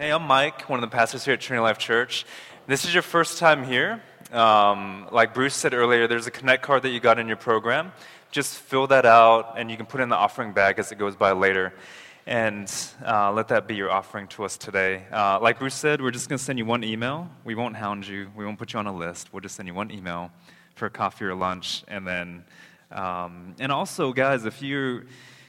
Hey, I'm Mike, one of the pastors here at Trinity Life Church. This is your first time here. Um, like Bruce said earlier, there's a Connect card that you got in your program. Just fill that out, and you can put it in the offering bag as it goes by later. And uh, let that be your offering to us today. Uh, like Bruce said, we're just going to send you one email. We won't hound you, we won't put you on a list. We'll just send you one email for coffee or lunch. And then, um, and also, guys, if you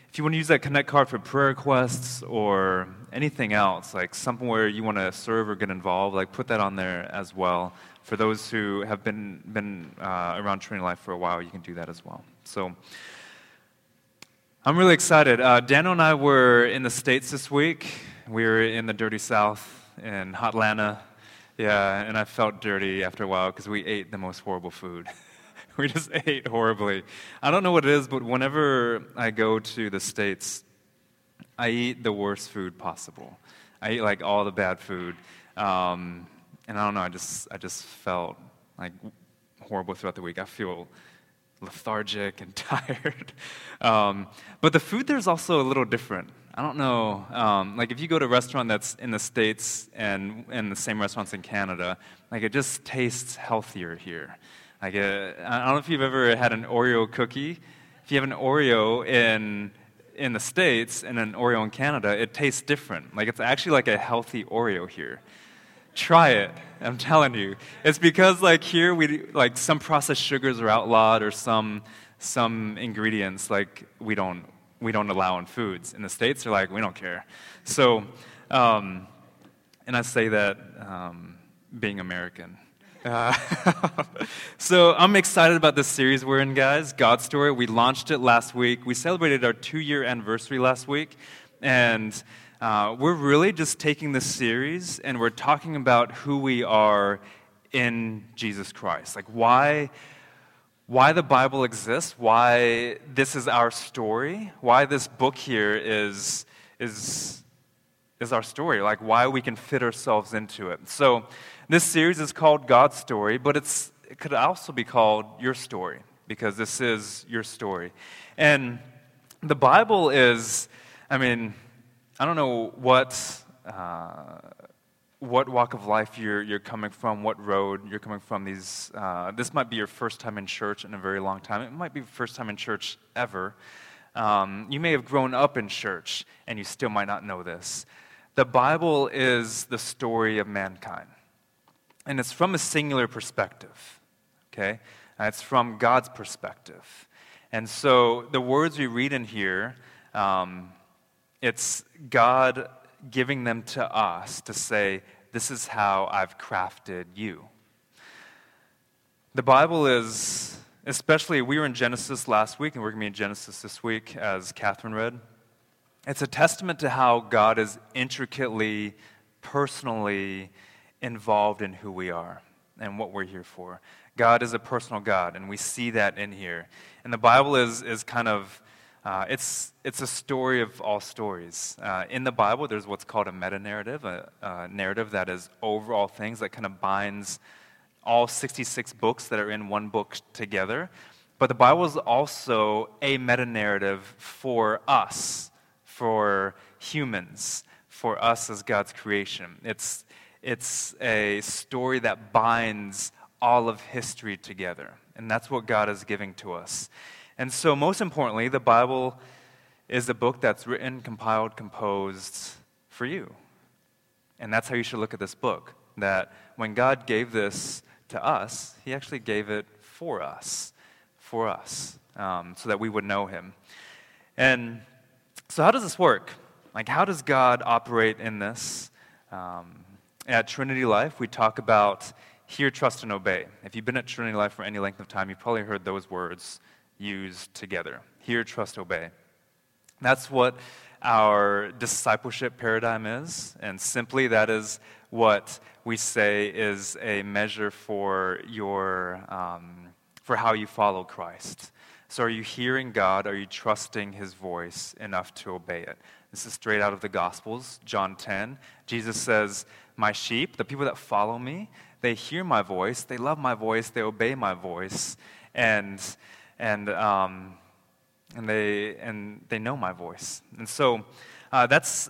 if you want to use that Connect card for prayer requests or anything else, like somewhere you want to serve or get involved, like put that on there as well. For those who have been, been uh, around Trinity Life for a while, you can do that as well. So I'm really excited. Uh, Daniel and I were in the States this week. We were in the dirty South in Hotlanta. Yeah, and I felt dirty after a while because we ate the most horrible food. we just ate horribly. I don't know what it is, but whenever I go to the States, I eat the worst food possible. I eat like all the bad food. Um, and I don't know, I just, I just felt like horrible throughout the week. I feel lethargic and tired. Um, but the food there is also a little different. I don't know. Um, like if you go to a restaurant that's in the States and, and the same restaurants in Canada, like it just tastes healthier here. Like uh, I don't know if you've ever had an Oreo cookie. If you have an Oreo in in the States and an Oreo in Canada, it tastes different. Like it's actually like a healthy Oreo here. Try it. I'm telling you. It's because like here we like some processed sugars are outlawed or some some ingredients like we don't we don't allow in foods. In the States, they're like, we don't care. So, um, and I say that um, being American. Uh, so I'm excited about this series we're in, guys. God's Story. We launched it last week. We celebrated our two-year anniversary last week, and uh, we're really just taking this series and we're talking about who we are in Jesus Christ. Like why, why the Bible exists, why this is our story, why this book here is is is our story. Like why we can fit ourselves into it. So this series is called God's Story, but it's, it could also be called Your Story because this is your story. And the Bible is, I mean, I don't know what, uh, what walk of life you're, you're coming from, what road you're coming from. These, uh, this might be your first time in church in a very long time. It might be your first time in church ever. Um, you may have grown up in church and you still might not know this. The Bible is the story of mankind and it's from a singular perspective, okay? And it's from God's perspective. And so the words we read in here, um, it's God giving them to us to say, This is how I've crafted you. The Bible is, especially, we were in Genesis last week, and we're going to be in Genesis this week, as Catherine read. It's a testament to how God is intricately, personally, involved in who we are and what we're here for. God is a personal God, and we see that in here. And the Bible is, is kind of, uh, it's, it's a story of all stories. Uh, in the Bible, there's what's called a meta narrative, a, a narrative that is over all things, that kind of binds all 66 books that are in one book together. But the Bible is also a meta narrative for us, for humans, for us as God's creation. It's, it's a story that binds all of history together. And that's what God is giving to us. And so, most importantly, the Bible is a book that's written, compiled, composed for you. And that's how you should look at this book. That when God gave this to us, He actually gave it for us, for us, um, so that we would know Him. And so, how does this work? Like, how does God operate in this? Um, at Trinity Life, we talk about hear, trust, and obey. If you've been at Trinity Life for any length of time, you've probably heard those words used together hear, trust, obey. That's what our discipleship paradigm is, and simply that is what we say is a measure for your um, for how you follow Christ. So, are you hearing God? Are you trusting His voice enough to obey it? This is straight out of the Gospels, John 10. Jesus says, my sheep, the people that follow me, they hear my voice, they love my voice, they obey my voice, and, and, um, and, they, and they know my voice. And so uh, that's,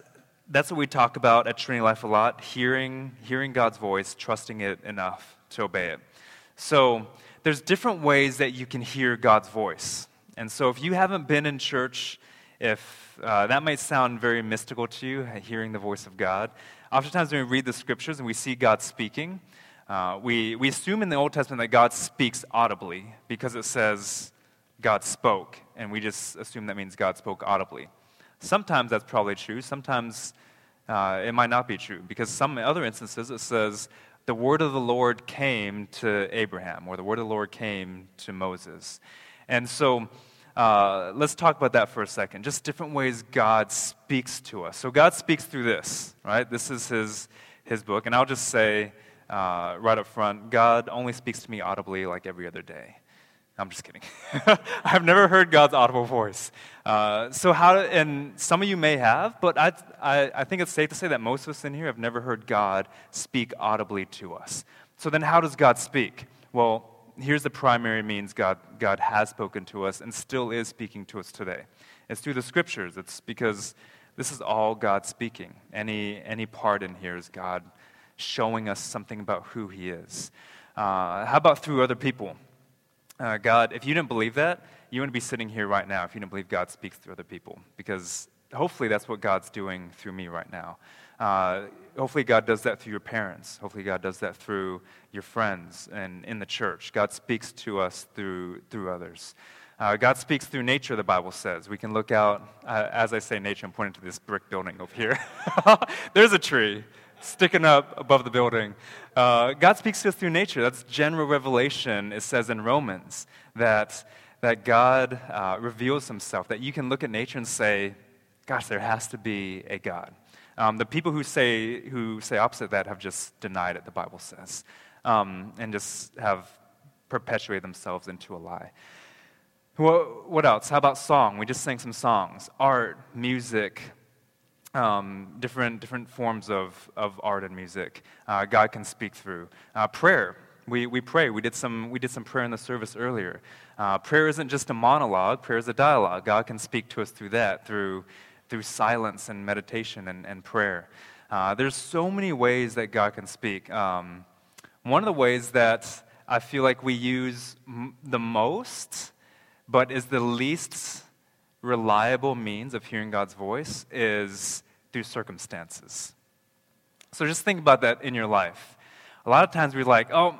that's what we talk about at Trinity Life a lot hearing, hearing God's voice, trusting it enough to obey it. So, there's different ways that you can hear God's voice. And so, if you haven't been in church, if uh, that might sound very mystical to you, hearing the voice of God, oftentimes when we read the scriptures and we see God speaking, uh, we, we assume in the Old Testament that God speaks audibly because it says God spoke, and we just assume that means God spoke audibly. Sometimes that's probably true. Sometimes uh, it might not be true because some other instances it says the word of the Lord came to Abraham or the word of the Lord came to Moses. And so uh, let's talk about that for a second. Just different ways God speaks to us. So God speaks through this, right? This is his, his book. And I'll just say uh, right up front God only speaks to me audibly like every other day. I'm just kidding. I've never heard God's audible voice. Uh, so how? And some of you may have, but I, I, I think it's safe to say that most of us in here have never heard God speak audibly to us. So then, how does God speak? Well, here's the primary means God, God has spoken to us and still is speaking to us today. It's through the scriptures. It's because this is all God speaking. Any, any part in here is God showing us something about who He is. Uh, how about through other people? Uh, God, if you didn't believe that, you wouldn't be sitting here right now if you didn't believe God speaks through other people. Because hopefully that's what God's doing through me right now. Uh, hopefully God does that through your parents. Hopefully God does that through your friends and in the church. God speaks to us through, through others. Uh, God speaks through nature, the Bible says. We can look out, uh, as I say nature, I'm pointing to this brick building over here. There's a tree sticking up above the building. Uh, God speaks to us through nature. That's general revelation, it says in Romans, that, that God uh, reveals himself, that you can look at nature and say, gosh, there has to be a God. Um, the people who say, who say opposite that have just denied it, the Bible says, um, and just have perpetuated themselves into a lie. What, what else? How about song? We just sang some songs. Art, music, um, different, different forms of, of art and music uh, God can speak through. Uh, prayer. We, we pray. We did, some, we did some prayer in the service earlier. Uh, prayer isn't just a monologue, prayer is a dialogue. God can speak to us through that, through, through silence and meditation and, and prayer. Uh, there's so many ways that God can speak. Um, one of the ways that I feel like we use m- the most, but is the least reliable means of hearing God's voice is through circumstances. So just think about that in your life. A lot of times we're like, oh,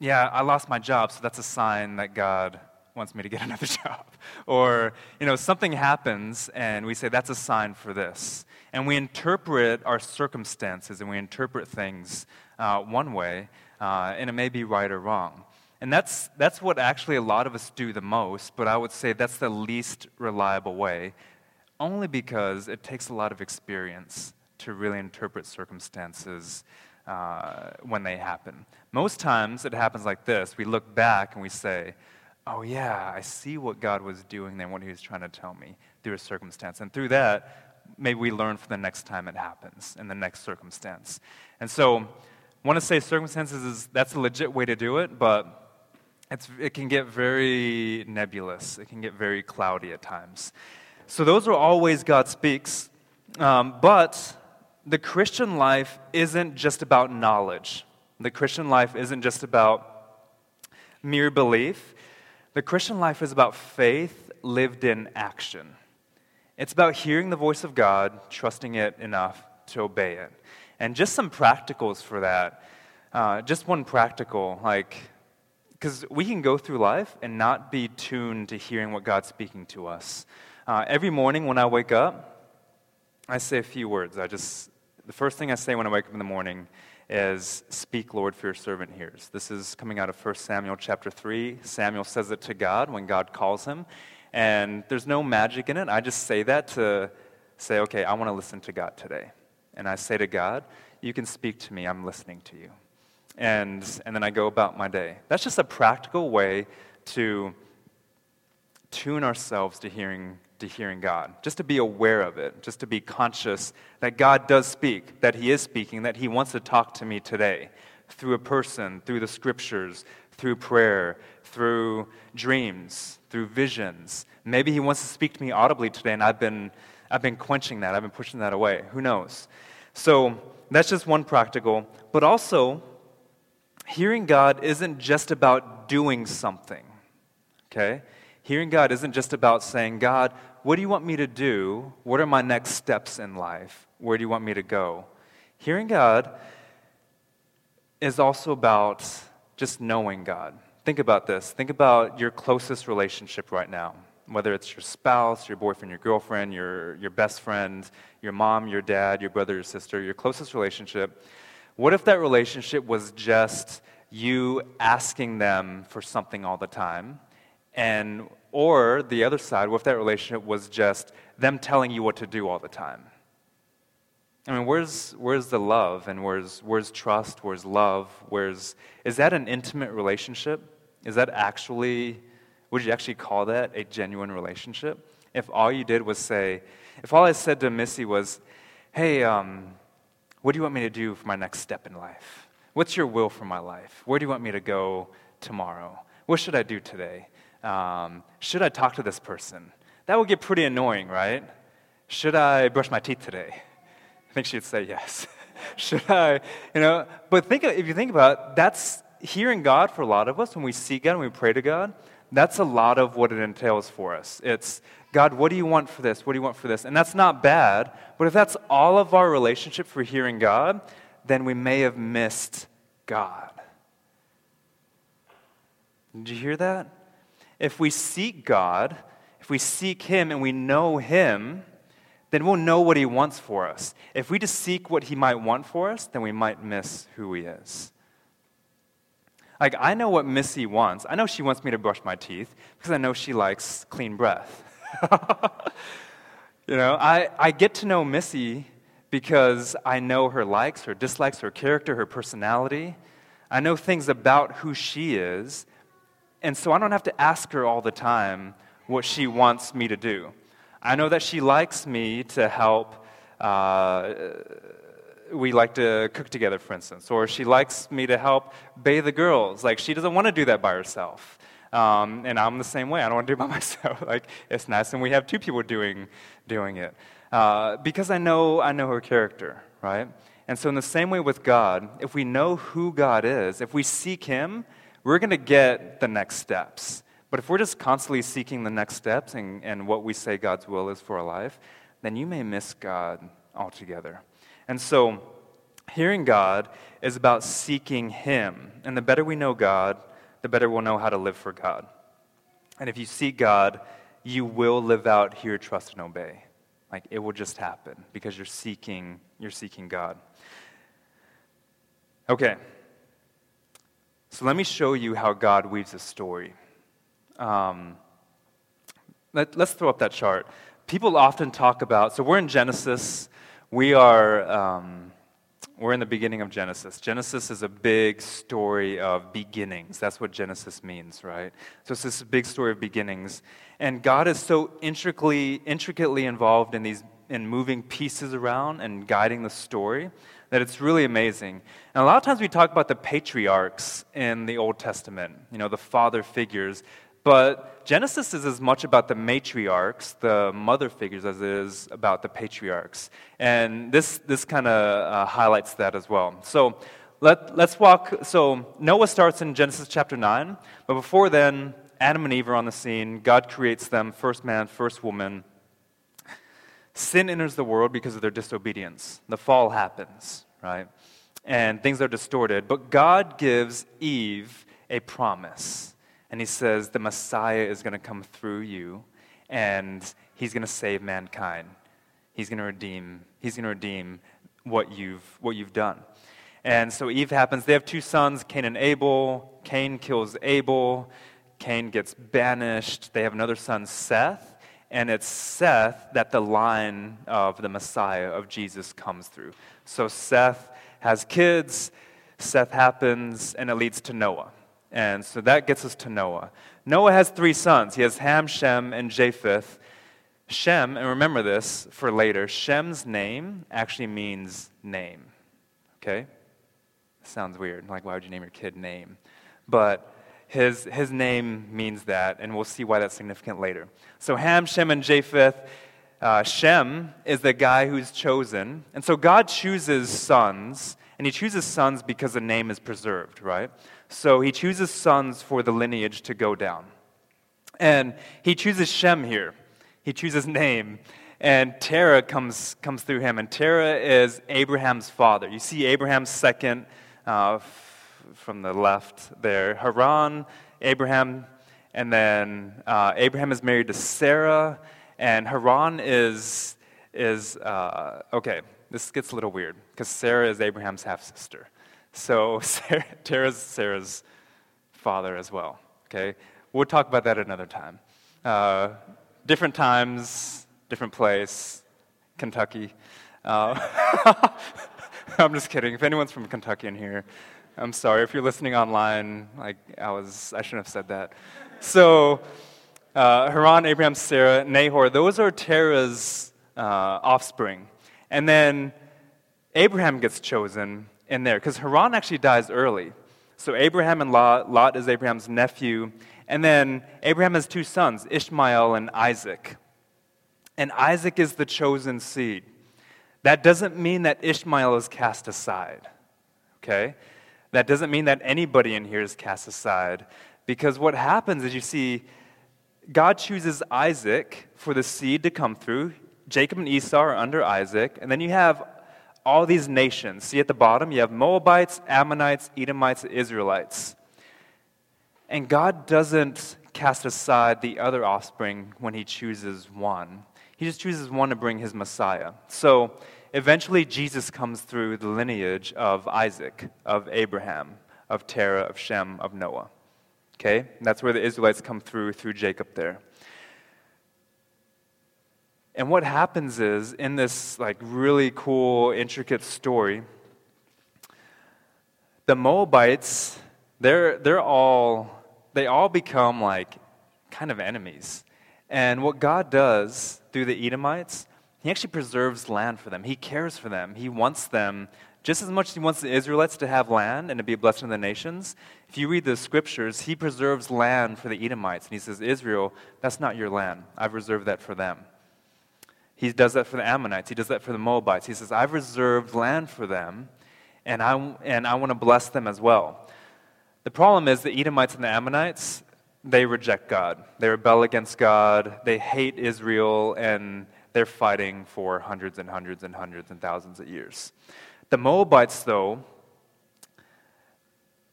yeah, I lost my job, so that's a sign that God wants me to get another job. Or, you know, something happens and we say, that's a sign for this. And we interpret our circumstances and we interpret things uh, one way, uh, and it may be right or wrong. And that's, that's what actually a lot of us do the most, but I would say that's the least reliable way, only because it takes a lot of experience to really interpret circumstances uh, when they happen. Most times it happens like this we look back and we say, oh, yeah, I see what God was doing there, what He was trying to tell me through a circumstance. And through that, maybe we learn for the next time it happens in the next circumstance. And so, want to say circumstances is that's a legit way to do it, but it's, it can get very nebulous, it can get very cloudy at times. So, those are all ways God speaks. Um, but the Christian life isn't just about knowledge, the Christian life isn't just about mere belief. The Christian life is about faith lived in action. It's about hearing the voice of God, trusting it enough to obey it. And just some practicals for that. Uh, just one practical, like because we can go through life and not be tuned to hearing what God's speaking to us. Uh, every morning when I wake up, I say a few words. I just, the first thing I say when I wake up in the morning is, Speak, Lord, for your servant hears. This is coming out of 1 Samuel chapter 3. Samuel says it to God when God calls him. And there's no magic in it. I just say that to say, okay, I want to listen to God today. And I say to God, You can speak to me, I'm listening to you and, and then I go about my day. That's just a practical way to tune ourselves to hearing, to hearing God, just to be aware of it, just to be conscious that God does speak, that He is speaking, that He wants to talk to me today through a person, through the scriptures, through prayer, through dreams, through visions. Maybe He wants to speak to me audibly today, and I've been I've been quenching that. I've been pushing that away. Who knows? So that's just one practical. But also, hearing God isn't just about doing something. Okay? Hearing God isn't just about saying, God, what do you want me to do? What are my next steps in life? Where do you want me to go? Hearing God is also about just knowing God. Think about this. Think about your closest relationship right now, whether it's your spouse, your boyfriend, your girlfriend, your, your best friend, your mom, your dad, your brother, your sister, your closest relationship. What if that relationship was just you asking them for something all the time? And, or the other side, if that relationship was just them telling you what to do all the time? I mean, where's, where's the love and where's, where's trust? Where's love? Where's, is that an intimate relationship? Is that actually, would you actually call that a genuine relationship? If all you did was say, if all I said to Missy was, hey, um, what do you want me to do for my next step in life? What's your will for my life? Where do you want me to go tomorrow? What should I do today? Um, should I talk to this person? That would get pretty annoying, right? Should I brush my teeth today? I think she'd say yes. should I? You know, but think if you think about it, that's hearing God for a lot of us when we seek God and we pray to God. That's a lot of what it entails for us. It's God, what do you want for this? What do you want for this? And that's not bad, but if that's all of our relationship for hearing God, then we may have missed God. Did you hear that? If we seek God, if we seek Him and we know Him, then we'll know what He wants for us. If we just seek what He might want for us, then we might miss who He is. Like, I know what Missy wants. I know she wants me to brush my teeth because I know she likes clean breath. you know, I, I get to know Missy because I know her likes, her dislikes, her character, her personality. I know things about who she is and so I don't have to ask her all the time what she wants me to do. I know that she likes me to help. Uh, we like to cook together, for instance, or she likes me to help bathe the girls. Like, she doesn't want to do that by herself. Um, and I'm the same way. I don't want to do it by myself. like, it's nice when we have two people doing, doing it. Uh, because I know, I know her character, right? And so, in the same way with God, if we know who God is, if we seek Him, we're going to get the next steps. But if we're just constantly seeking the next steps and, and what we say God's will is for our life, then you may miss God altogether. And so, hearing God is about seeking Him. And the better we know God, the better we'll know how to live for God. And if you seek God, you will live out, hear, trust, and obey. Like it will just happen because you're seeking, you're seeking God. Okay, so let me show you how God weaves a story. Um, let, us throw up that chart. People often talk about, so we're in Genesis. We are, um, we're in the beginning of Genesis. Genesis is a big story of beginnings. That's what Genesis means, right? So it's this big story of beginnings. And God is so intricately, intricately involved in these, in moving pieces around and guiding the story that it's really amazing. And a lot of times we talk about the patriarchs in the Old Testament, you know, the father figures. But Genesis is as much about the matriarchs, the mother figures, as it is about the patriarchs. And this, this kind of uh, highlights that as well. So let, let's walk. So Noah starts in Genesis chapter 9. But before then, Adam and Eve are on the scene. God creates them, first man, first woman. Sin enters the world because of their disobedience. The fall happens, right? And things are distorted. But God gives Eve a promise. And he says, The Messiah is going to come through you, and he's going to save mankind. He's going to redeem, he's going to redeem what you've, what you've done. And so Eve happens. They have two sons, Cain and Abel. Cain kills Abel. Cain gets banished. They have another son, Seth and it's Seth that the line of the Messiah of Jesus comes through. So Seth has kids, Seth happens, and it leads to Noah. And so that gets us to Noah. Noah has three sons. He has Ham, Shem, and Japheth. Shem, and remember this for later, Shem's name actually means name. Okay? Sounds weird. Like, why would you name your kid name? But his, his name means that, and we'll see why that's significant later. So Ham, Shem, and Japheth, uh, Shem is the guy who's chosen. And so God chooses sons, and he chooses sons because the name is preserved, right? So he chooses sons for the lineage to go down. And he chooses Shem here. He chooses name. And Terah comes, comes through him. And Terah is Abraham's father. You see Abraham's second uh, f- from the left there. Haran, Abraham, and then uh, Abraham is married to Sarah. And Haran is, is uh, okay, this gets a little weird because Sarah is Abraham's half sister. So Sarah, Terah's Sarah's father as well. Okay, we'll talk about that another time. Uh, different times, different place, Kentucky. Uh, I'm just kidding. If anyone's from Kentucky in here, I'm sorry. If you're listening online, like I was, I shouldn't have said that. So, uh, Haran, Abraham, Sarah, Nahor, those are Terah's uh, offspring. And then Abraham gets chosen in there because Haran actually dies early. So Abraham and Lot, Lot is Abraham's nephew. And then Abraham has two sons, Ishmael and Isaac. And Isaac is the chosen seed. That doesn't mean that Ishmael is cast aside. Okay? That doesn't mean that anybody in here is cast aside. Because what happens is you see, God chooses Isaac for the seed to come through. Jacob and Esau are under Isaac. And then you have all these nations. See at the bottom, you have Moabites, Ammonites, Edomites, Israelites. And God doesn't cast aside the other offspring when he chooses one. He just chooses one to bring his Messiah. So eventually, Jesus comes through the lineage of Isaac, of Abraham, of Terah, of Shem, of Noah. Okay? And that's where the Israelites come through, through Jacob there. And what happens is, in this like really cool, intricate story, the Moabites, they're, they're all, they all become like kind of enemies. And what God does through the Edomites, He actually preserves land for them. He cares for them. He wants them just as much as He wants the Israelites to have land and to be a blessing to the nations. If you read the scriptures, He preserves land for the Edomites. And He says, Israel, that's not your land. I've reserved that for them. He does that for the Ammonites. He does that for the Moabites. He says, I've reserved land for them, and I, and I want to bless them as well. The problem is the Edomites and the Ammonites, they reject God. They rebel against God. They hate Israel, and they're fighting for hundreds and hundreds and hundreds and thousands of years. The Moabites, though,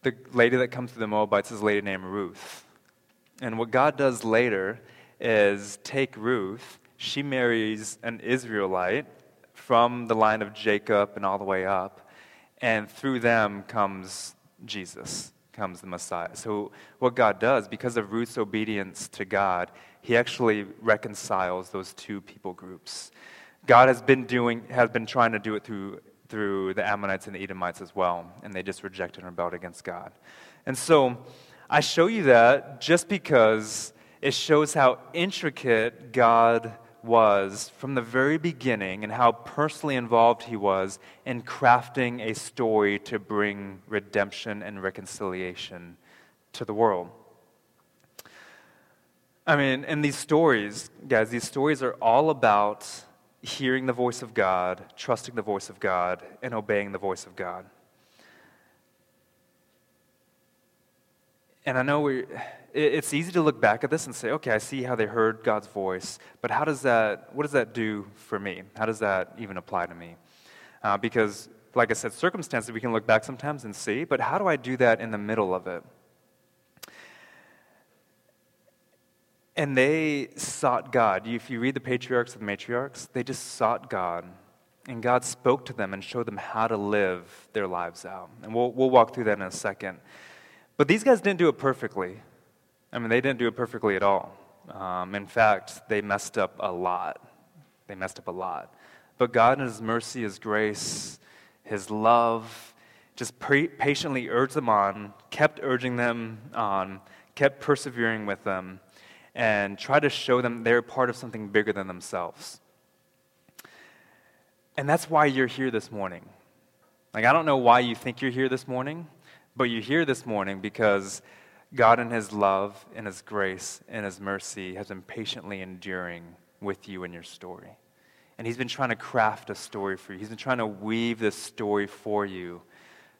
the lady that comes to the Moabites is a lady named Ruth. And what God does later is take Ruth she marries an Israelite from the line of Jacob and all the way up. And through them comes Jesus, comes the Messiah. So, what God does, because of Ruth's obedience to God, he actually reconciles those two people groups. God has been doing, has been trying to do it through, through the Ammonites and the Edomites as well, and they just rejected and rebelled against God. And so, I show you that just because it shows how intricate God was from the very beginning and how personally involved he was in crafting a story to bring redemption and reconciliation to the world. I mean, in these stories, guys, these stories are all about hearing the voice of God, trusting the voice of God, and obeying the voice of God. And I know we it's easy to look back at this and say, okay, I see how they heard God's voice, but how does that, what does that do for me? How does that even apply to me? Uh, because, like I said, circumstances we can look back sometimes and see, but how do I do that in the middle of it? And they sought God. If you read the patriarchs and the matriarchs, they just sought God. And God spoke to them and showed them how to live their lives out. And we'll, we'll walk through that in a second. But these guys didn't do it perfectly. I mean, they didn't do it perfectly at all. Um, in fact, they messed up a lot. They messed up a lot. But God, in His mercy, His grace, His love, just pre- patiently urged them on, kept urging them on, kept persevering with them, and try to show them they're part of something bigger than themselves. And that's why you're here this morning. Like, I don't know why you think you're here this morning, but you're here this morning because God, in His love, in His grace, in His mercy, has been patiently enduring with you in your story. And He's been trying to craft a story for you. He's been trying to weave this story for you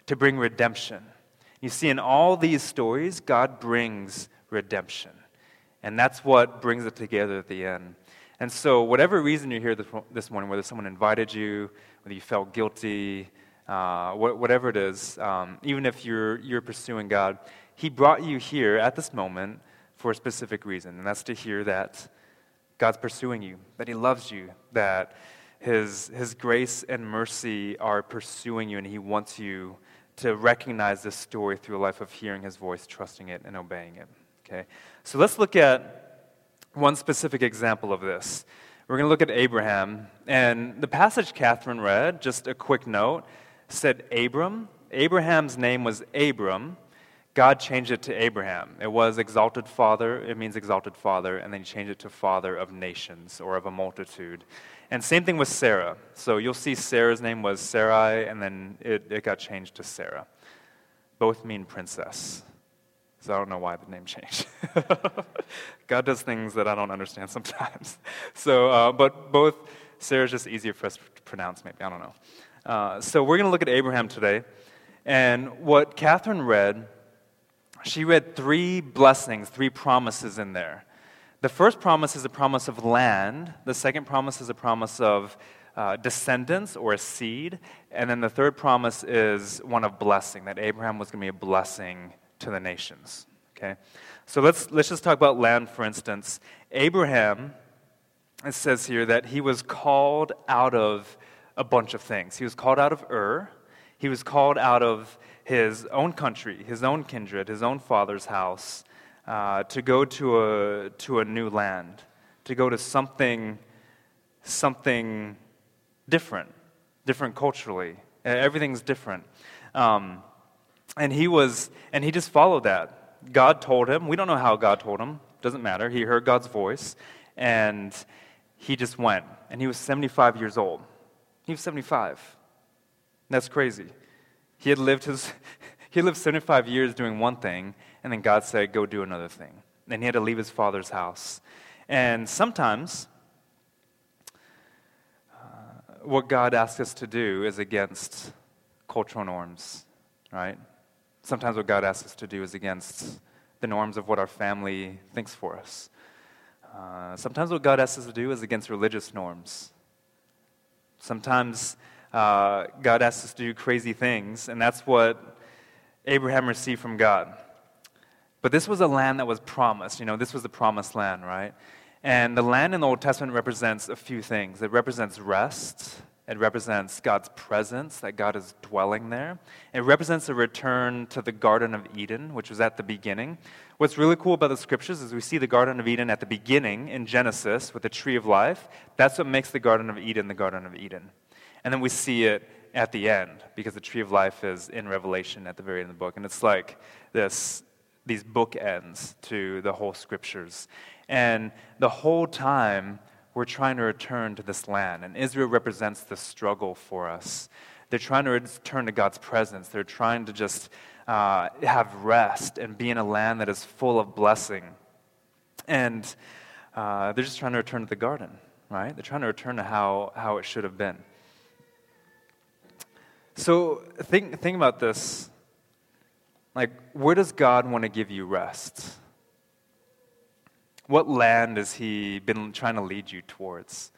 to bring redemption. You see, in all these stories, God brings redemption. And that's what brings it together at the end. And so, whatever reason you're here this morning, whether someone invited you, whether you felt guilty, uh, whatever it is, um, even if you're, you're pursuing God, He brought you here at this moment for a specific reason. And that's to hear that God's pursuing you, that He loves you, that His, His grace and mercy are pursuing you, and He wants you to recognize this story through a life of hearing His voice, trusting it, and obeying it. Okay? So let's look at one specific example of this. We're going to look at Abraham. And the passage Catherine read, just a quick note, said Abram. Abraham's name was Abram. God changed it to Abraham. It was exalted father, it means exalted father, and then he changed it to father of nations or of a multitude. And same thing with Sarah. So you'll see Sarah's name was Sarai, and then it, it got changed to Sarah. Both mean princess. I don't know why the name changed. God does things that I don't understand sometimes. So, uh, but both Sarah's just easier for us to pronounce, maybe. I don't know. Uh, so we're going to look at Abraham today. And what Catherine read, she read three blessings, three promises in there. The first promise is a promise of land, the second promise is a promise of uh, descendants or a seed, and then the third promise is one of blessing, that Abraham was going to be a blessing to the nations. Okay? So let's, let's just talk about land, for instance. Abraham, it says here that he was called out of a bunch of things. He was called out of Ur, he was called out of his own country, his own kindred, his own father's house, uh, to go to a, to a new land, to go to something, something different, different culturally. Everything's different. Um, and he was, and he just followed that. God told him. We don't know how God told him. Doesn't matter. He heard God's voice, and he just went. And he was 75 years old. He was 75. That's crazy. He had lived his, he lived 75 years doing one thing, and then God said, "Go do another thing." And he had to leave his father's house. And sometimes, uh, what God asks us to do is against cultural norms, right? Sometimes what God asks us to do is against the norms of what our family thinks for us. Uh, sometimes what God asks us to do is against religious norms. Sometimes uh, God asks us to do crazy things, and that's what Abraham received from God. But this was a land that was promised. You know, this was the promised land, right? And the land in the Old Testament represents a few things. It represents rest, it represents God's presence, that God is dwelling there. It represents a return to the Garden of Eden, which was at the beginning. What's really cool about the scriptures is we see the Garden of Eden at the beginning in Genesis with the tree of life. That's what makes the Garden of Eden the Garden of Eden. And then we see it at the end because the tree of life is in Revelation at the very end of the book. And it's like this, these bookends to the whole scriptures. And the whole time, we're trying to return to this land. And Israel represents the struggle for us. They're trying to return to God's presence. They're trying to just uh, have rest and be in a land that is full of blessing. And uh, they're just trying to return to the garden, right? They're trying to return to how, how it should have been. So think, think about this. Like, where does God want to give you rest? What land has He been trying to lead you towards?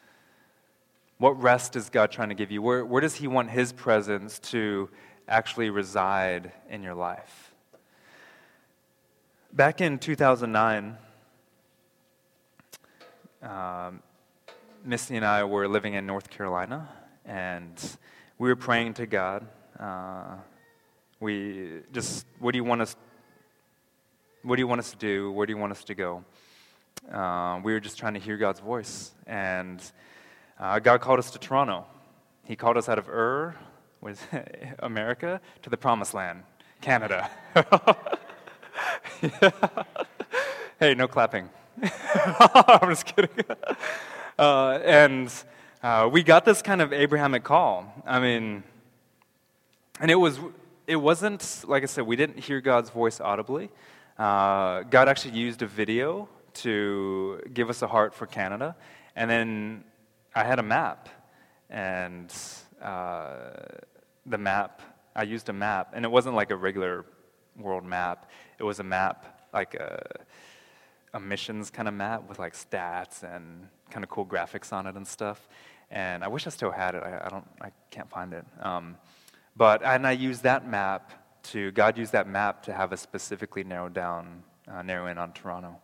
What rest is God trying to give you? Where, where does He want His presence to actually reside in your life? Back in 2009, um, Misty and I were living in North Carolina, and we were praying to God. Uh, we just, what do you want us? What do you want us to do? Where do you want us to go? Uh, we were just trying to hear God's voice. And uh, God called us to Toronto. He called us out of Ur, was America, to the promised land, Canada. yeah. Hey, no clapping. I'm just kidding. Uh, and uh, we got this kind of Abrahamic call. I mean, and it was it wasn't like I said. We didn't hear God's voice audibly. Uh, God actually used a video to give us a heart for Canada. And then I had a map, and uh, the map, I used a map, and it wasn't like a regular world map. It was a map, like a, a missions kind of map with like stats and kind of cool graphics on it and stuff. And I wish I still had it. I, I don't, I can't find it. Um, but and I used that map to God used that map to have us specifically narrow down, uh, narrow in on Toronto,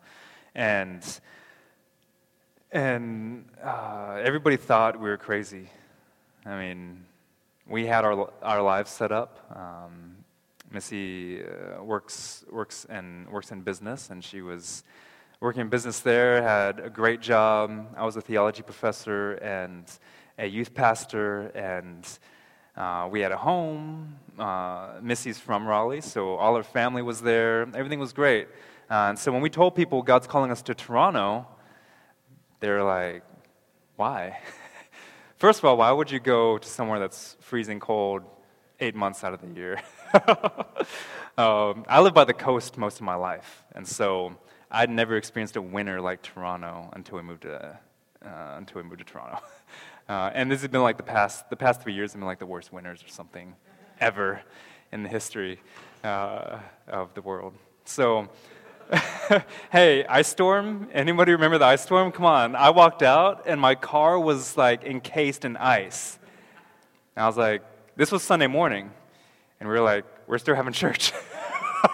and and uh, everybody thought we were crazy. I mean, we had our, our lives set up. Um, Missy uh, works, works, and works in business, and she was working in business there, had a great job. I was a theology professor and a youth pastor, and uh, we had a home. Uh, Missy's from Raleigh, so all her family was there. Everything was great. Uh, and so when we told people God's calling us to Toronto, they're like, why? First of all, why would you go to somewhere that's freezing cold eight months out of the year? um, I live by the coast most of my life, and so I'd never experienced a winter like Toronto until we moved to, uh, until we moved to Toronto. Uh, and this has been like the past, the past three years have been like the worst winters or something ever in the history uh, of the world. So, hey, ice storm. Anybody remember the ice storm? Come on. I walked out and my car was like encased in ice. And I was like, this was Sunday morning. And we were like, we're still having church.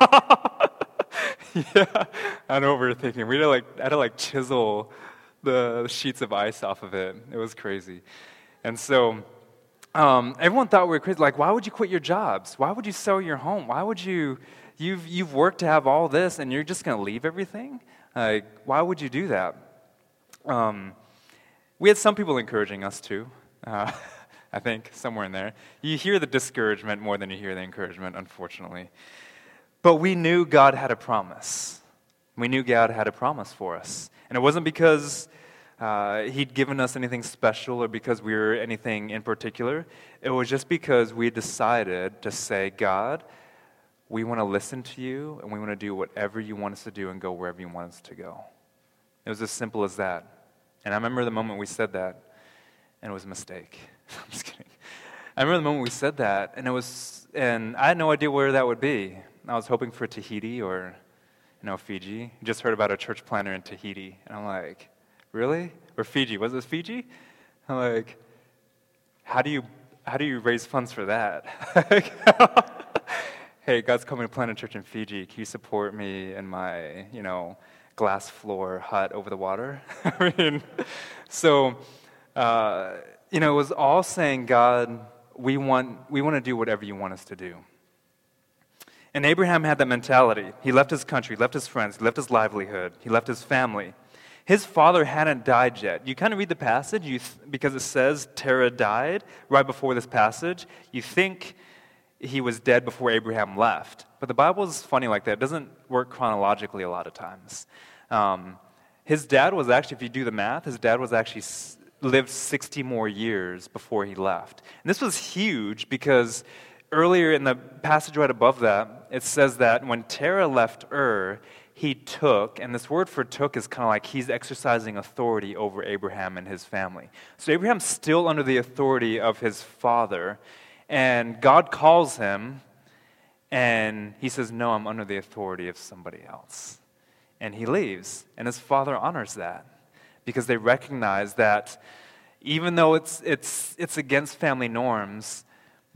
yeah, I know what we were thinking. We had to like, had to like chisel the sheets of ice off of it. It was crazy. And so um, everyone thought we were crazy. Like, why would you quit your jobs? Why would you sell your home? Why would you You've, you've worked to have all this and you're just going to leave everything? Like, why would you do that? Um, we had some people encouraging us too. Uh, I think, somewhere in there. You hear the discouragement more than you hear the encouragement, unfortunately. But we knew God had a promise. We knew God had a promise for us. And it wasn't because uh, He'd given us anything special or because we were anything in particular. It was just because we decided to say, God, we want to listen to you and we want to do whatever you want us to do and go wherever you want us to go. It was as simple as that. And I remember the moment we said that, and it was a mistake. I'm just kidding. I remember the moment we said that, and it was, and I had no idea where that would be. I was hoping for Tahiti or, you know, Fiji. Just heard about a church planter in Tahiti, and I'm like, really? Or Fiji? Was it Fiji? I'm like, how do you, how do you raise funds for that? hey, God's coming to plant a church in Fiji. Can you support me in my, you know, glass floor hut over the water? I mean, so, uh, you know, it was all saying, God, we want, we want to do whatever you want us to do. And Abraham had that mentality. He left his country, left his friends, left his livelihood, he left his family. His father hadn't died yet. You kind of read the passage you th- because it says Terah died right before this passage. You think he was dead before Abraham left. But the Bible is funny like that. It doesn't work chronologically a lot of times. Um, his dad was actually, if you do the math, his dad was actually lived 60 more years before he left. And this was huge because earlier in the passage right above that, it says that when Terah left Ur, he took, and this word for took is kind of like he's exercising authority over Abraham and his family. So Abraham's still under the authority of his father, and God calls him, and he says, No, I'm under the authority of somebody else. And he leaves, and his father honors that because they recognize that even though it's, it's, it's against family norms,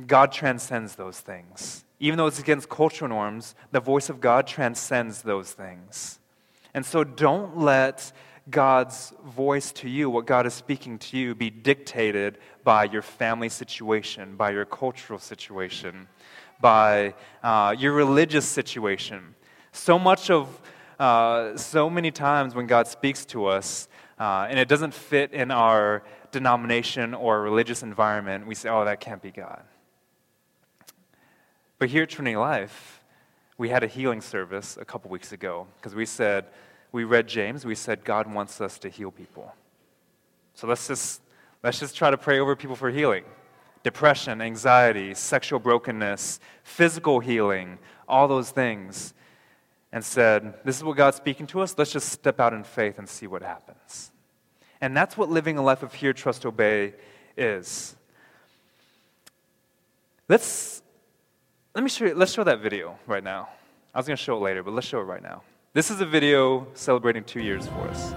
God transcends those things. Even though it's against cultural norms, the voice of God transcends those things. And so don't let God's voice to you, what God is speaking to you, be dictated by your family situation, by your cultural situation, by uh, your religious situation. So much of, uh, so many times when God speaks to us, uh, and it doesn't fit in our denomination or religious environment, we say, oh, that can't be God. But here at Trinity Life, we had a healing service a couple weeks ago because we said, we read James, we said God wants us to heal people. So let's just, let's just try to pray over people for healing depression, anxiety, sexual brokenness, physical healing, all those things. And said, This is what God's speaking to us. Let's just step out in faith and see what happens. And that's what living a life of hear, trust, obey is. Let's let me show you, let's show that video right now. I was going to show it later, but let's show it right now. This is a video celebrating two years for us.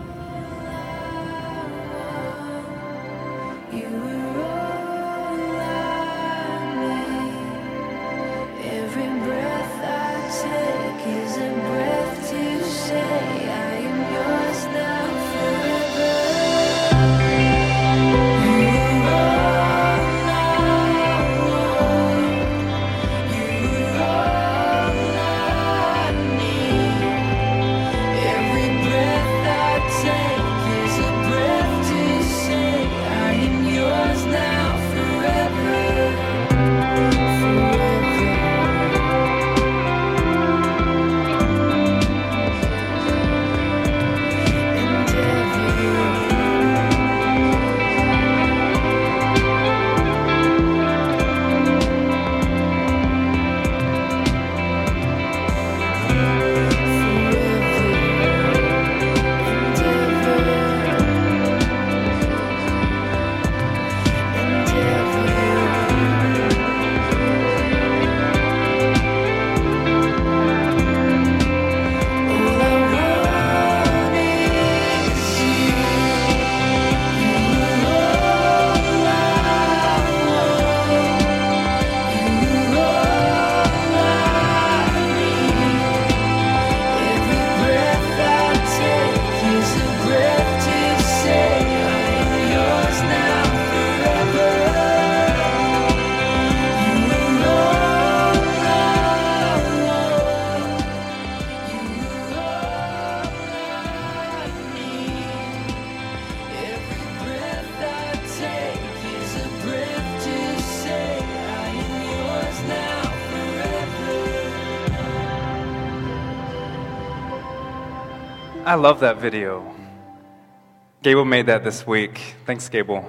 I love that video. Gable made that this week. Thanks, Gable.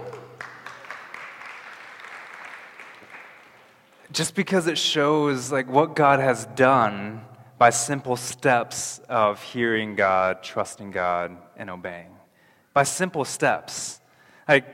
Just because it shows like what God has done by simple steps of hearing God, trusting God, and obeying. By simple steps. Like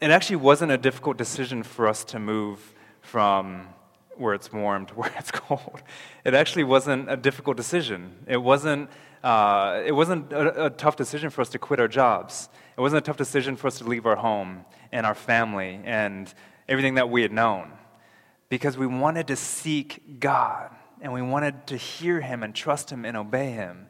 it actually wasn't a difficult decision for us to move from where it's warm to where it's cold. It actually wasn't a difficult decision. It wasn't uh, it wasn't a, a, tough decision for us to quit our jobs. It wasn't a tough decision for us to leave our home and our family and everything that we had known because we wanted to seek God and we wanted to hear Him and trust Him and obey Him.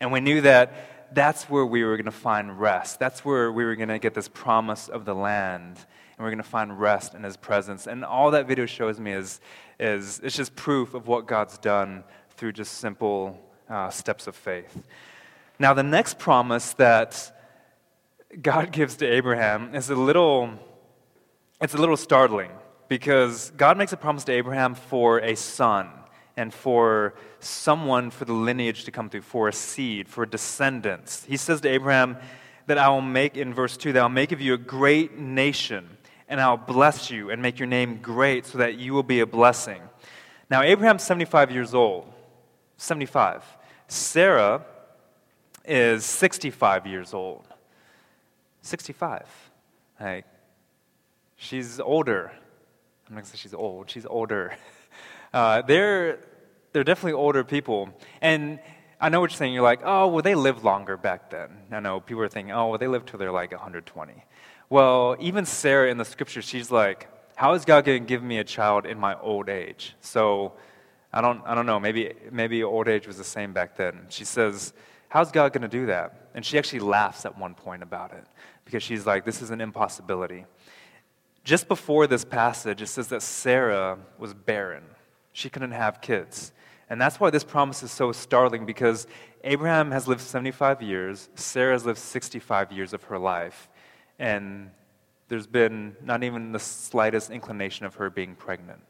And we knew that that's where we were going to find rest. That's where we were going to get this promise of the land and we're going to find rest in His presence. And all that video shows me is, is it's just proof of what God's done through just simple uh, steps of faith. Now, the next promise that God gives to Abraham is a little, it's a little startling because God makes a promise to Abraham for a son and for someone for the lineage to come through, for a seed, for descendants. He says to Abraham that I will make, in verse 2, that I'll make of you a great nation, and I'll bless you and make your name great so that you will be a blessing. Now, Abraham's 75 years old. 75. Sarah is 65 years old. 65. Like, she's older. I'm not going to say she's old, she's older. Uh, they're, they're definitely older people. And I know what you're saying. You're like, oh, well, they lived longer back then. I know people are thinking, oh, well, they lived till they're like 120. Well, even Sarah in the scripture, she's like, how is God going to give me a child in my old age? So, I don't, I don't know, maybe, maybe old age was the same back then. She says, How's God going to do that? And she actually laughs at one point about it because she's like, This is an impossibility. Just before this passage, it says that Sarah was barren. She couldn't have kids. And that's why this promise is so startling because Abraham has lived 75 years, Sarah has lived 65 years of her life, and there's been not even the slightest inclination of her being pregnant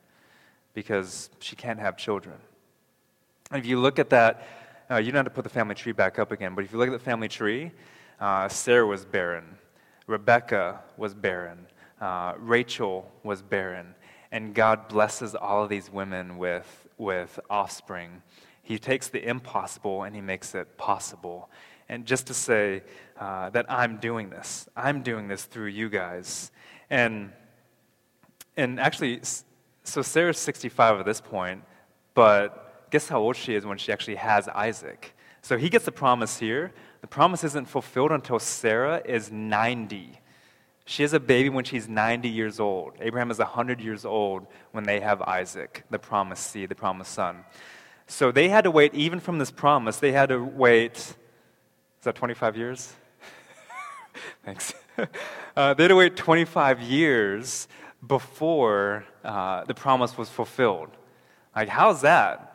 because she can't have children. If you look at that, uh, you don't have to put the family tree back up again, but if you look at the family tree, uh, Sarah was barren, Rebecca was barren, uh, Rachel was barren, and God blesses all of these women with, with offspring. He takes the impossible and he makes it possible. and just to say uh, that I'm doing this. I'm doing this through you guys. And, and actually, so Sarah's 65 at this point, but guess how old she is when she actually has Isaac? So he gets the promise here. The promise isn't fulfilled until Sarah is 90. She has a baby when she's 90 years old. Abraham is 100 years old when they have Isaac, the promised seed, the promised son. So they had to wait, even from this promise, they had to wait, is that 25 years? Thanks. Uh, they had to wait 25 years before uh, the promise was fulfilled. Like, how's that?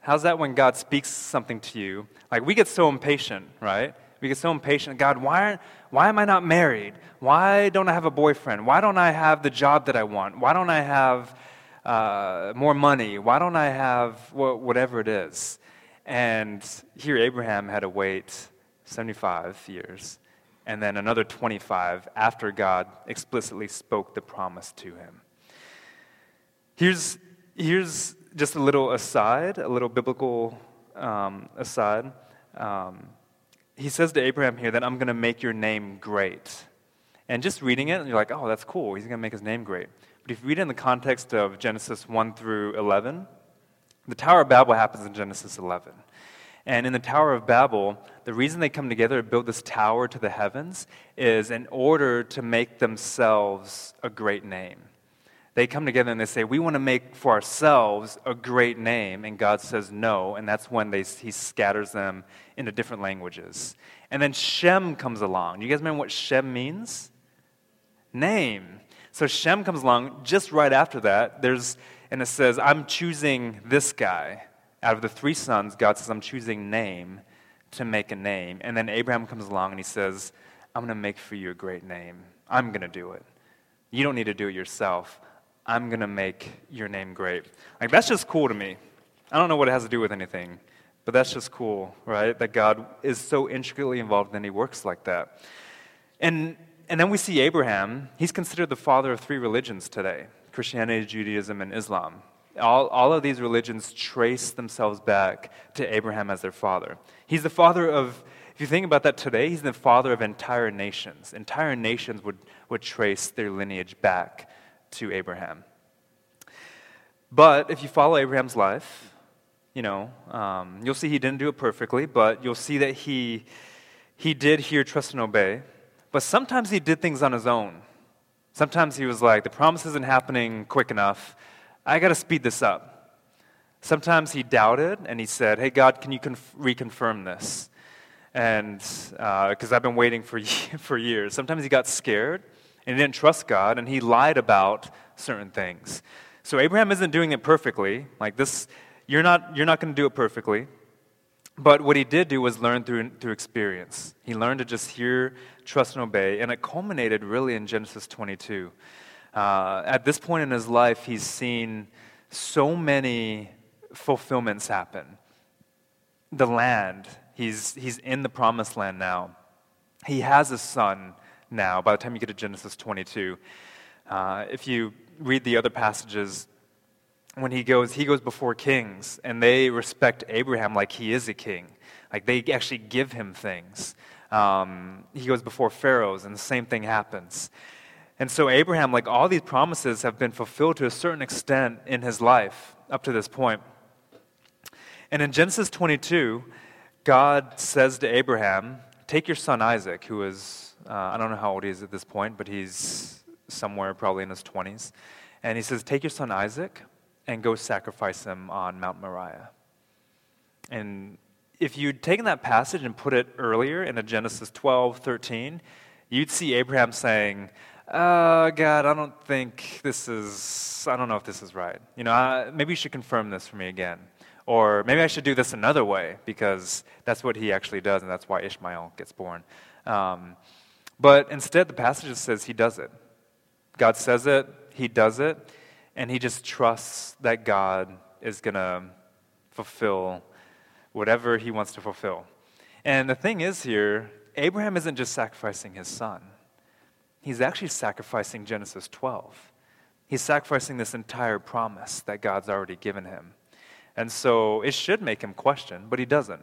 How's that when God speaks something to you? Like, we get so impatient, right? We get so impatient. God, why, aren't why am I not married? Why don't I have a boyfriend? Why don't I have the job that I want? Why don't I have uh, more money? Why don't I have whatever it is? And here, Abraham had to wait 75 years and then another 25 after God explicitly spoke the promise to him. Here's, here's just a little aside, a little biblical um, aside. Um, he says to Abraham here that I'm going to make your name great. And just reading it, you're like, oh, that's cool. He's going to make his name great. But if you read it in the context of Genesis 1 through 11, the Tower of Babel happens in Genesis 11. And in the Tower of Babel, the reason they come together to build this tower to the heavens is in order to make themselves a great name. They come together and they say, We want to make for ourselves a great name. And God says no. And that's when they, He scatters them into different languages. And then Shem comes along. You guys remember what Shem means? Name. So Shem comes along just right after that. There's, and it says, I'm choosing this guy. Out of the three sons, God says, I'm choosing name to make a name. And then Abraham comes along and he says, I'm going to make for you a great name. I'm going to do it. You don't need to do it yourself. I'm going to make your name great. Like, that's just cool to me. I don't know what it has to do with anything, but that's just cool, right? That God is so intricately involved and he works like that. And, and then we see Abraham. He's considered the father of three religions today Christianity, Judaism, and Islam. All, all of these religions trace themselves back to Abraham as their father. He's the father of, if you think about that today, he's the father of entire nations. Entire nations would, would trace their lineage back to Abraham. But if you follow Abraham's life, you know, um, you'll see he didn't do it perfectly, but you'll see that he, he did hear, trust, and obey. But sometimes he did things on his own. Sometimes he was like, the promise isn't happening quick enough. I got to speed this up. Sometimes he doubted and he said, Hey, God, can you conf- reconfirm this? And because uh, I've been waiting for, for years. Sometimes he got scared and he didn't trust God and he lied about certain things. So Abraham isn't doing it perfectly. Like this, you're not, you're not going to do it perfectly. But what he did do was learn through, through experience. He learned to just hear, trust, and obey. And it culminated really in Genesis 22. Uh, at this point in his life, he's seen so many fulfillments happen. The land, he's, he's in the promised land now. He has a son now by the time you get to Genesis 22. Uh, if you read the other passages, when he goes, he goes before kings, and they respect Abraham like he is a king. Like they actually give him things. Um, he goes before pharaohs, and the same thing happens. And so, Abraham, like all these promises, have been fulfilled to a certain extent in his life up to this point. And in Genesis 22, God says to Abraham, Take your son Isaac, who is, uh, I don't know how old he is at this point, but he's somewhere probably in his 20s. And he says, Take your son Isaac and go sacrifice him on Mount Moriah. And if you'd taken that passage and put it earlier in a Genesis 12, 13, you'd see Abraham saying, uh, God, I don't think this is, I don't know if this is right. You know, I, maybe you should confirm this for me again. Or maybe I should do this another way because that's what he actually does, and that's why Ishmael gets born. Um, but instead, the passage says he does it. God says it, he does it, and he just trusts that God is going to fulfill whatever he wants to fulfill. And the thing is here, Abraham isn't just sacrificing his son he's actually sacrificing Genesis 12. He's sacrificing this entire promise that God's already given him. And so it should make him question, but he doesn't.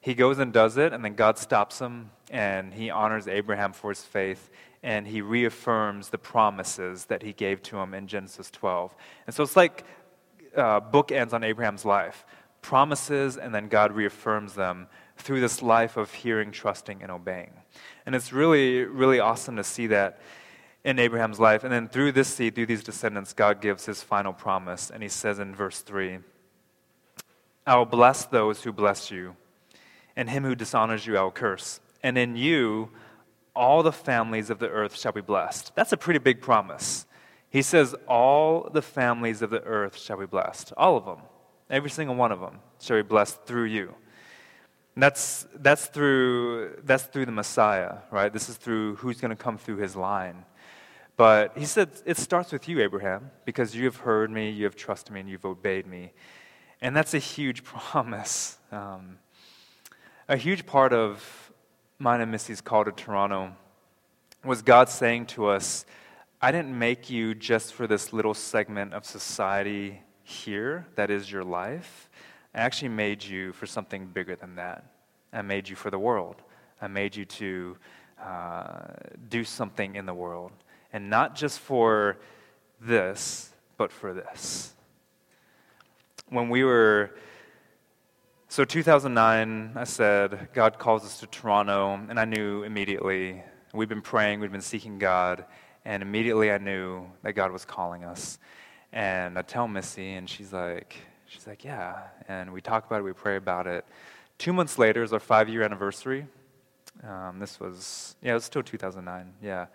He goes and does it, and then God stops him, and he honors Abraham for his faith, and he reaffirms the promises that he gave to him in Genesis 12. And so it's like uh, bookends on Abraham's life promises, and then God reaffirms them through this life of hearing, trusting, and obeying. And it's really, really awesome to see that in Abraham's life. And then through this seed, through these descendants, God gives his final promise. And he says in verse 3 I will bless those who bless you, and him who dishonors you I will curse. And in you, all the families of the earth shall be blessed. That's a pretty big promise. He says, All the families of the earth shall be blessed. All of them. Every single one of them shall be blessed through you. That's, that's, through, that's through the Messiah, right? This is through who's going to come through his line. But he said, It starts with you, Abraham, because you have heard me, you have trusted me, and you've obeyed me. And that's a huge promise. Um, a huge part of mine and Missy's call to Toronto was God saying to us, I didn't make you just for this little segment of society here that is your life. I actually made you for something bigger than that. I made you for the world. I made you to uh, do something in the world. And not just for this, but for this. When we were, so 2009, I said, God calls us to Toronto, and I knew immediately. We've been praying, we've been seeking God, and immediately I knew that God was calling us. And I tell Missy, and she's like, she's like, yeah. And we talk about it, we pray about it. Two months later is our five year anniversary. Um, this was, yeah, it was still 2009. Yeah.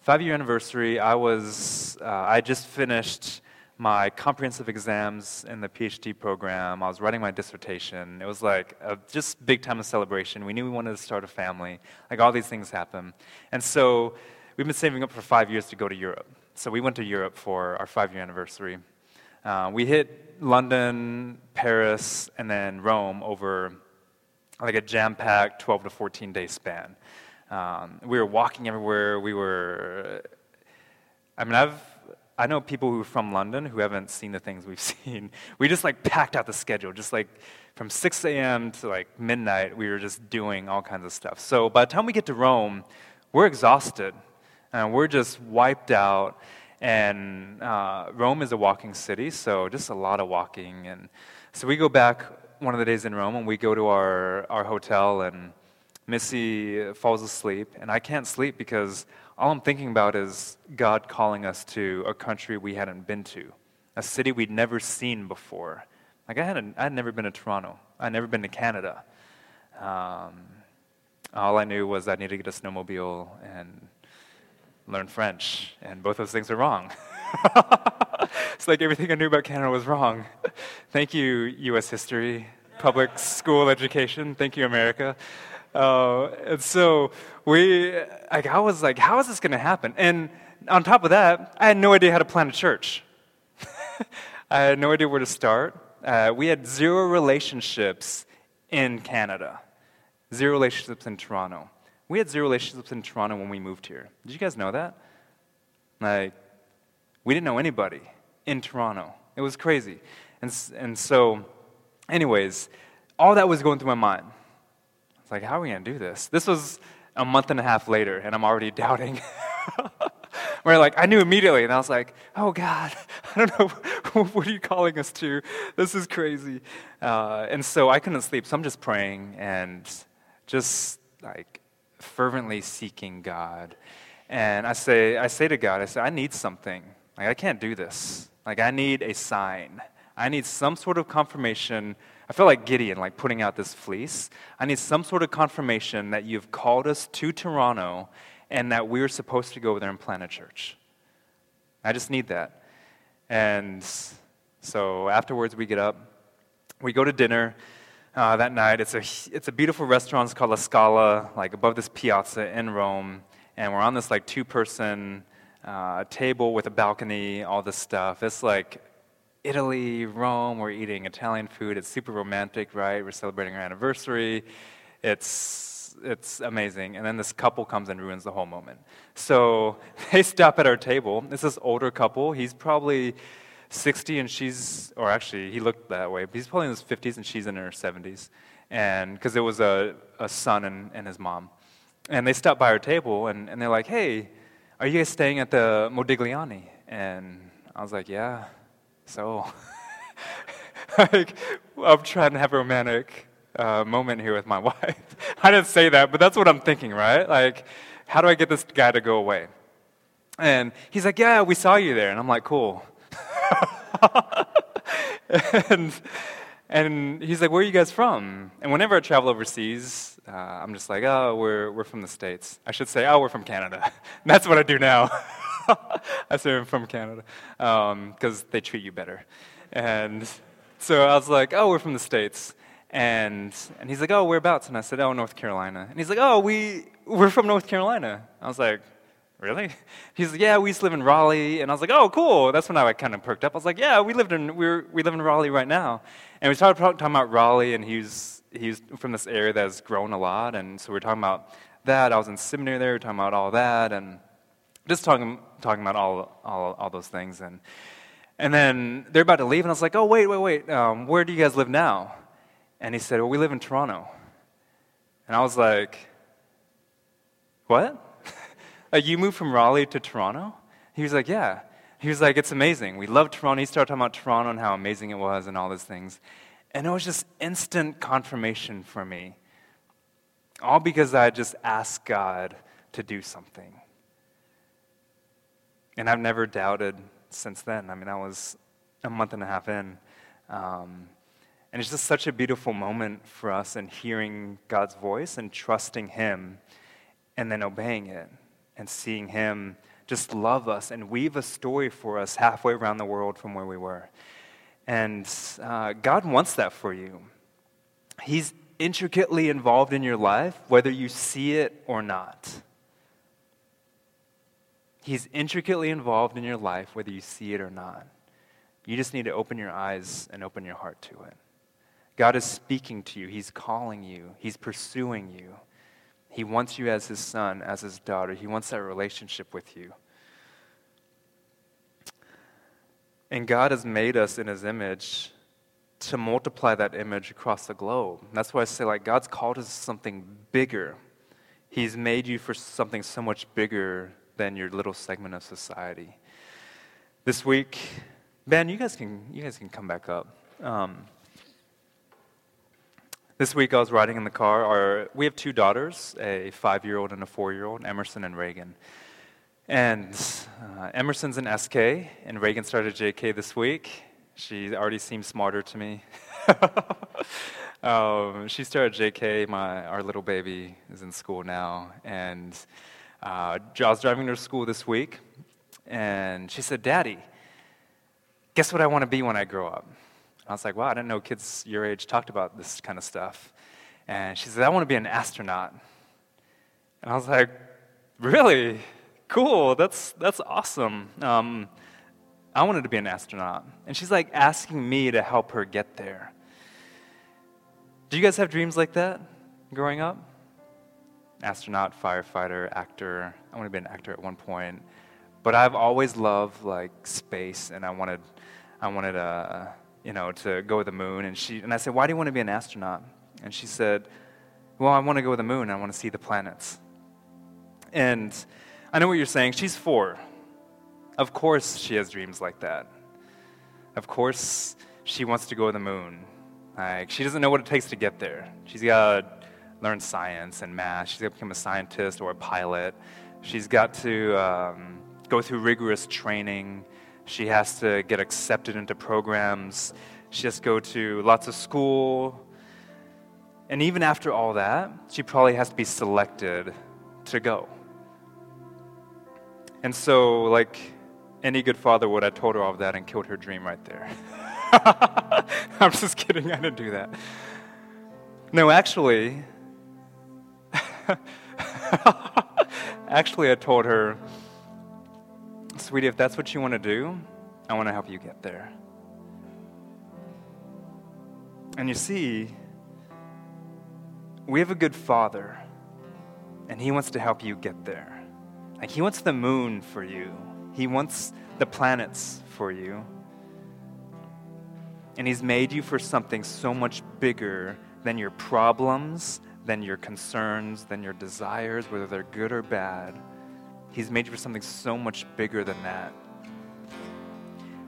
Five year anniversary. I was, uh, I just finished my comprehensive exams in the PhD program. I was writing my dissertation. It was like a just big time of celebration. We knew we wanted to start a family. Like all these things happen. And so we've been saving up for five years to go to Europe. So we went to Europe for our five year anniversary. Uh, we hit London, Paris, and then Rome over like a jam packed 12 to 14 day span. Um, we were walking everywhere. We were, I mean, I've, I know people who are from London who haven't seen the things we've seen. We just like packed out the schedule, just like from 6 a.m. to like midnight, we were just doing all kinds of stuff. So by the time we get to Rome, we're exhausted and we're just wiped out. And uh, Rome is a walking city, so just a lot of walking. And so we go back one of the days in Rome, and we go to our, our hotel, and Missy falls asleep, and I can't sleep because all I'm thinking about is God calling us to a country we hadn't been to, a city we'd never seen before. Like I hadn't, I'd never been to Toronto. I'd never been to Canada. Um, all I knew was I needed to get a snowmobile and learn French, and both those things are wrong. it's like everything I knew about Canada was wrong. Thank you, U.S. history, public school education. Thank you, America. Uh, and so we, like, I was like, how is this going to happen? And on top of that, I had no idea how to plan a church. I had no idea where to start. Uh, we had zero relationships in Canada, zero relationships in Toronto. We had zero relationships in Toronto when we moved here. Did you guys know that? Like, we didn't know anybody in Toronto. It was crazy. And, and so, anyways, all that was going through my mind. I was like, how are we going to do this? This was a month and a half later, and I'm already doubting. Where like I knew immediately, and I was like, "Oh God, I don't know what are you calling us to. This is crazy." Uh, and so I couldn't sleep, so I'm just praying and just like fervently seeking God. And I say, I say to God, I say, I need something. Like, I can't do this. Like, I need a sign. I need some sort of confirmation. I feel like Gideon, like putting out this fleece. I need some sort of confirmation that you've called us to Toronto and that we're supposed to go there and plant a church. I just need that. And so afterwards, we get up, we go to dinner uh, that night. It's a, it's a beautiful restaurant. It's called La Scala, like above this piazza in Rome. And we're on this like two person uh, table with a balcony, all this stuff. It's like Italy, Rome. We're eating Italian food. It's super romantic, right? We're celebrating our anniversary. It's, it's amazing. And then this couple comes and ruins the whole moment. So they stop at our table. It's this older couple. He's probably 60 and she's, or actually, he looked that way, but he's probably in his 50s and she's in her 70s. and because it was a, a son and, and his mom. And they stopped by our table and, and they're like, hey, are you guys staying at the Modigliani? And I was like, yeah, so. like, I'm trying to have a romantic uh, moment here with my wife. I didn't say that, but that's what I'm thinking, right? Like, how do I get this guy to go away? And he's like, yeah, we saw you there. And I'm like, cool. and, and he's like, where are you guys from? And whenever I travel overseas, uh, I'm just like, oh, we're, we're from the States. I should say, oh, we're from Canada. that's what I do now. I say I'm from Canada because um, they treat you better. And so I was like, oh, we're from the States. And, and he's like, oh, whereabouts? And I said, oh, North Carolina. And he's like, oh, we, we're from North Carolina. I was like, really? He's like, yeah, we used to live in Raleigh. And I was like, oh, cool. That's when I kind of perked up. I was like, yeah, we, lived in, we're, we live in Raleigh right now. And we started talking about Raleigh, and he's, he's from this area that has grown a lot. And so we are talking about that. I was in seminary there, we talking about all that, and just talking, talking about all, all, all those things. And, and then they're about to leave, and I was like, oh, wait, wait, wait. Um, where do you guys live now? And he said, well, we live in Toronto. And I was like, what? You moved from Raleigh to Toronto? He was like, yeah. He was like, it's amazing. We love Toronto. He started talking about Toronto and how amazing it was and all those things. And it was just instant confirmation for me. All because I just asked God to do something. And I've never doubted since then. I mean, I was a month and a half in. Um, and it's just such a beautiful moment for us in hearing God's voice and trusting Him and then obeying it and seeing Him just love us and weave a story for us halfway around the world from where we were. And uh, God wants that for you. He's intricately involved in your life, whether you see it or not. He's intricately involved in your life, whether you see it or not. You just need to open your eyes and open your heart to it. God is speaking to you, He's calling you, He's pursuing you. He wants you as His son, as His daughter. He wants that relationship with you. And God has made us in His image to multiply that image across the globe. that's why I say, like, God's called us something bigger. He's made you for something so much bigger than your little segment of society. This week, Ben, you guys can, you guys can come back up. Um, this week I was riding in the car. Our, we have two daughters, a five year old and a four year old, Emerson and Reagan. And uh, Emerson's an SK, and Reagan started JK this week. She already seems smarter to me. um, she started JK. My our little baby is in school now, and uh, I was driving her to school this week, and she said, "Daddy, guess what I want to be when I grow up?" I was like, "Wow, I didn't know kids your age talked about this kind of stuff." And she said, "I want to be an astronaut." And I was like, "Really?" cool, that's, that's awesome. Um, I wanted to be an astronaut. And she's like asking me to help her get there. Do you guys have dreams like that growing up? Astronaut, firefighter, actor. I wanted to be an actor at one point. But I've always loved like space and I wanted, I wanted uh, you know, to go to the moon. And, she, and I said, why do you want to be an astronaut? And she said, well, I want to go to the moon. I want to see the planets. And I know what you're saying. She's four. Of course, she has dreams like that. Of course, she wants to go to the moon. Like, she doesn't know what it takes to get there. She's got to learn science and math. She's got to become a scientist or a pilot. She's got to um, go through rigorous training. She has to get accepted into programs. She has to go to lots of school. And even after all that, she probably has to be selected to go. And so, like any good father would, I told her all of that and killed her dream right there. I'm just kidding, I didn't do that. No, actually, actually, I told her, sweetie, if that's what you want to do, I want to help you get there. And you see, we have a good father, and he wants to help you get there. Like, He wants the moon for you, He wants the planets for you. And He's made you for something so much bigger than your problems, than your concerns, than your desires, whether they're good or bad. He's made you for something so much bigger than that.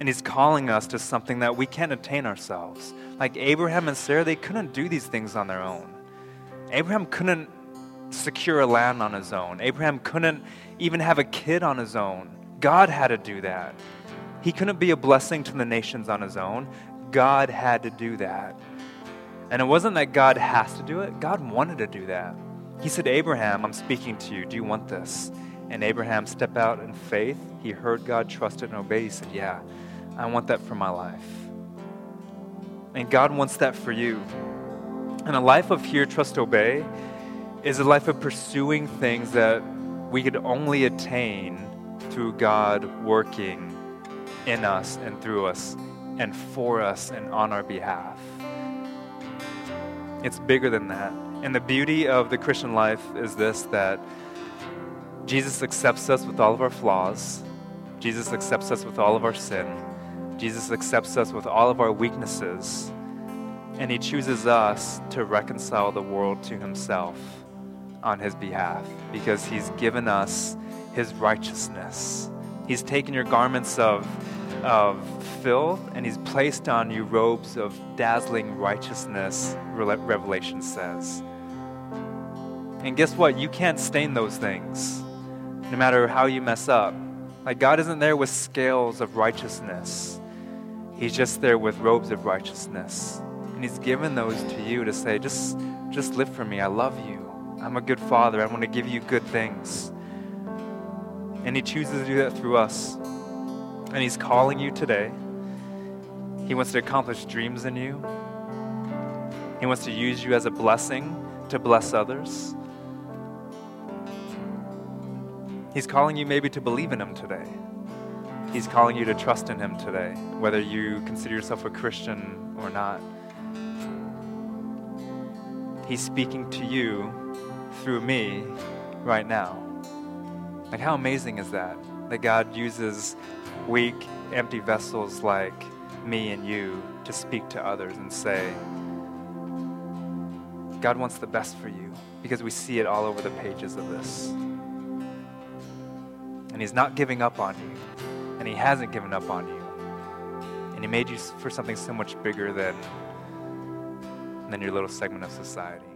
And He's calling us to something that we can't attain ourselves. Like Abraham and Sarah, they couldn't do these things on their own. Abraham couldn't secure a land on his own. Abraham couldn't even have a kid on his own. God had to do that. He couldn't be a blessing to the nations on his own. God had to do that. And it wasn't that God has to do it, God wanted to do that. He said, Abraham, I'm speaking to you. Do you want this? And Abraham step out in faith. He heard God, trusted, and obeyed. He said, Yeah, I want that for my life. And God wants that for you. And a life of hear, trust, obey is a life of pursuing things that we could only attain through God working in us and through us and for us and on our behalf. It's bigger than that. And the beauty of the Christian life is this that Jesus accepts us with all of our flaws. Jesus accepts us with all of our sin. Jesus accepts us with all of our weaknesses. And he chooses us to reconcile the world to himself on his behalf because he's given us his righteousness. He's taken your garments of, of filth and he's placed on you robes of dazzling righteousness, Revelation says. And guess what? You can't stain those things no matter how you mess up. Like, God isn't there with scales of righteousness, He's just there with robes of righteousness. And He's given those to you to say, just, just live for me. I love you. I'm a good father. I want to give you good things. And He chooses to do that through us. And He's calling you today. He wants to accomplish dreams in you. He wants to use you as a blessing to bless others. He's calling you maybe to believe in Him today. He's calling you to trust in Him today, whether you consider yourself a Christian or not. He's speaking to you through me right now. Like, how amazing is that? That God uses weak, empty vessels like me and you to speak to others and say, God wants the best for you because we see it all over the pages of this. And He's not giving up on you, and He hasn't given up on you. And He made you for something so much bigger than, than your little segment of society.